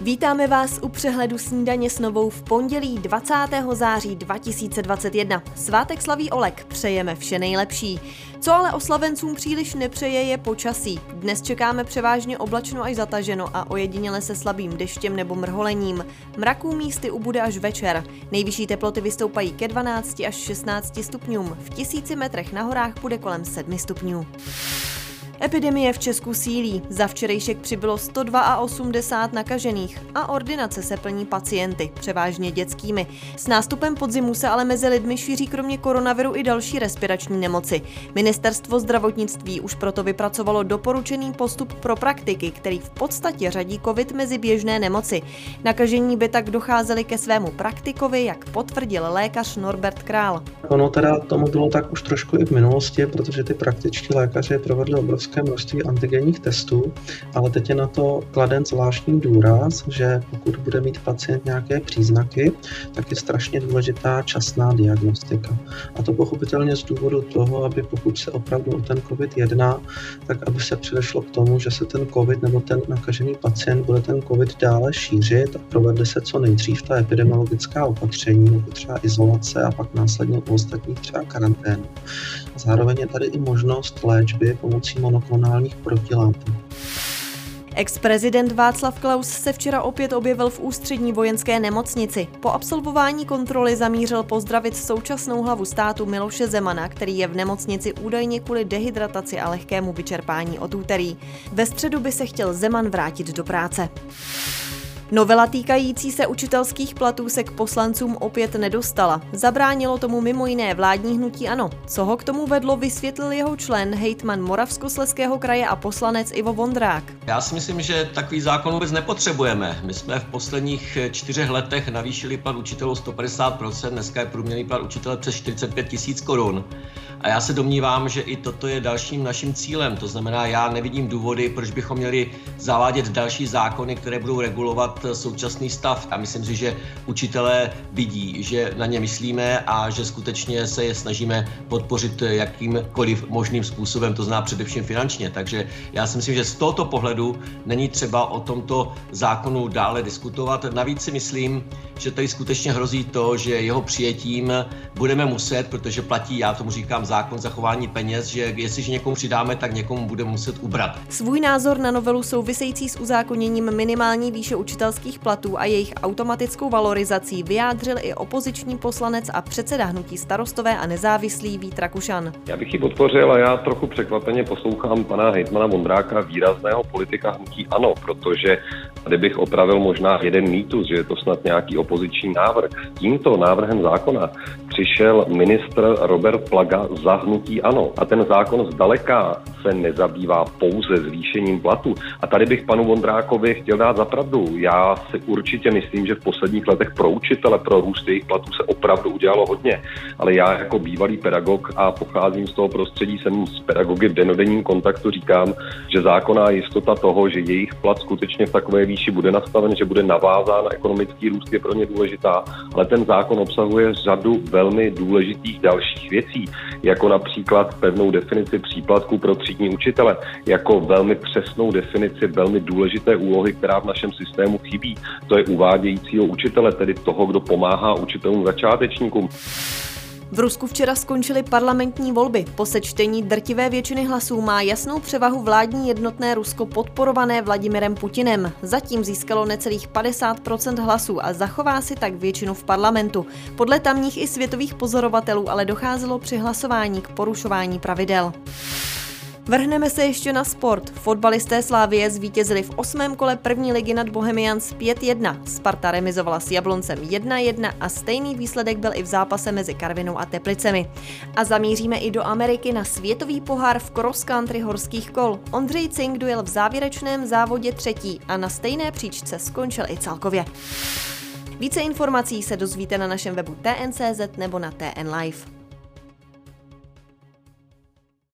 Vítáme vás u přehledu snídaně s novou v pondělí 20. září 2021. Svátek slaví Olek, přejeme vše nejlepší. Co ale oslavencům příliš nepřeje je počasí. Dnes čekáme převážně oblačno až zataženo a ojediněle se slabým deštěm nebo mrholením. Mraků místy ubude až večer. Nejvyšší teploty vystoupají ke 12 až 16 stupňům. V tisíci metrech na horách bude kolem 7 stupňů. Epidemie v Česku sílí. Za včerejšek přibylo 182 nakažených a ordinace se plní pacienty, převážně dětskými. S nástupem podzimu se ale mezi lidmi šíří kromě koronaviru i další respirační nemoci. Ministerstvo zdravotnictví už proto vypracovalo doporučený postup pro praktiky, který v podstatě řadí COVID mezi běžné nemoci. Nakažení by tak docházeli ke svému praktikovi, jak potvrdil lékař Norbert Král. Ono teda tomu bylo tak už trošku i v minulosti, protože ty praktičtí lékaři provedli obrovské obrovské množství antigenních testů, ale teď je na to kladen zvláštní důraz, že pokud bude mít pacient nějaké příznaky, tak je strašně důležitá časná diagnostika. A to pochopitelně z důvodu toho, aby pokud se opravdu o ten COVID jedná, tak aby se předešlo k tomu, že se ten COVID nebo ten nakažený pacient bude ten COVID dále šířit a provede se co nejdřív ta epidemiologická opatření, jako třeba izolace a pak následně u ostatních třeba karanténu. Zároveň je tady i možnost léčby pomocí monoklonálních protilátek. Ex-prezident Václav Klaus se včera opět objevil v ústřední vojenské nemocnici. Po absolvování kontroly zamířil pozdravit současnou hlavu státu Miloše Zemana, který je v nemocnici údajně kvůli dehydrataci a lehkému vyčerpání od úterý. Ve středu by se chtěl Zeman vrátit do práce. Novela týkající se učitelských platů se k poslancům opět nedostala. Zabránilo tomu mimo jiné vládní hnutí ANO. Co ho k tomu vedlo, vysvětlil jeho člen, hejtman Moravskosleského kraje a poslanec Ivo Vondrák. Já si myslím, že takový zákon vůbec nepotřebujeme. My jsme v posledních čtyřech letech navýšili plat učitelů 150%, dneska je průměrný plat učitele přes 45 tisíc korun. A já se domnívám, že i toto je dalším naším cílem. To znamená, já nevidím důvody, proč bychom měli zavádět další zákony, které budou regulovat současný stav. A myslím si, že učitelé vidí, že na ně myslíme a že skutečně se je snažíme podpořit jakýmkoliv možným způsobem, to zná především finančně. Takže já si myslím, že z tohoto pohledu není třeba o tomto zákonu dále diskutovat. Navíc si myslím, že tady skutečně hrozí to, že jeho přijetím budeme muset, protože platí, já tomu říkám, zákon zachování peněz, že jestliže někomu přidáme, tak někomu budeme muset ubrat. Svůj názor na novelu související s uzákoněním minimální výše učitelských platů a jejich automatickou valorizací vyjádřil i opoziční poslanec a předseda hnutí starostové a nezávislý Vít Rakušan. Já bych ji podpořil a já trochu překvapeně poslouchám pana hejtmana Vondráka, výrazného politika hnutí ANO, protože tady bych opravil možná jeden mýtus, že je to snad nějaký opoziční návrh. Tímto návrhem zákona přišel ministr Robert Plaga za hnutí ANO. A ten zákon zdaleka se nezabývá pouze zvýšením platu. A tady bych panu Vondrákovi chtěl dát za pravdu. Já si určitě myslím, že v posledních letech pro učitele, pro růst jejich platů se opravdu udělalo hodně. Ale já jako bývalý pedagog a pocházím z toho prostředí, jsem s pedagogy v denodenním kontaktu, říkám, že zákonná jistota toho, že jejich plat skutečně v takové výši bude nastaven, že bude navázán na ekonomický růst, je pro ně důležitá. Ale ten zákon obsahuje řadu velmi důležitých dalších věcí, jako například pevnou definici příplatku pro třídní učitele, jako velmi přesnou definici velmi důležité úlohy, která v našem systému chybí. To je uvádějícího učitele, tedy toho, kdo pomáhá učitelům začátečníkům. V Rusku včera skončily parlamentní volby. Po sečtení drtivé většiny hlasů má jasnou převahu vládní jednotné Rusko podporované Vladimirem Putinem. Zatím získalo necelých 50% hlasů a zachová si tak většinu v parlamentu. Podle tamních i světových pozorovatelů ale docházelo při hlasování k porušování pravidel. Vrhneme se ještě na sport. Fotbalisté Slávie zvítězili v osmém kole první ligy nad Bohemians 5-1. Sparta remizovala s Jabloncem 1-1 a stejný výsledek byl i v zápase mezi Karvinou a Teplicemi. A zamíříme i do Ameriky na světový pohár v cross country horských kol. Ondřej Cink dojel v závěrečném závodě třetí a na stejné příčce skončil i celkově. Více informací se dozvíte na našem webu TNCZ nebo na TN Live.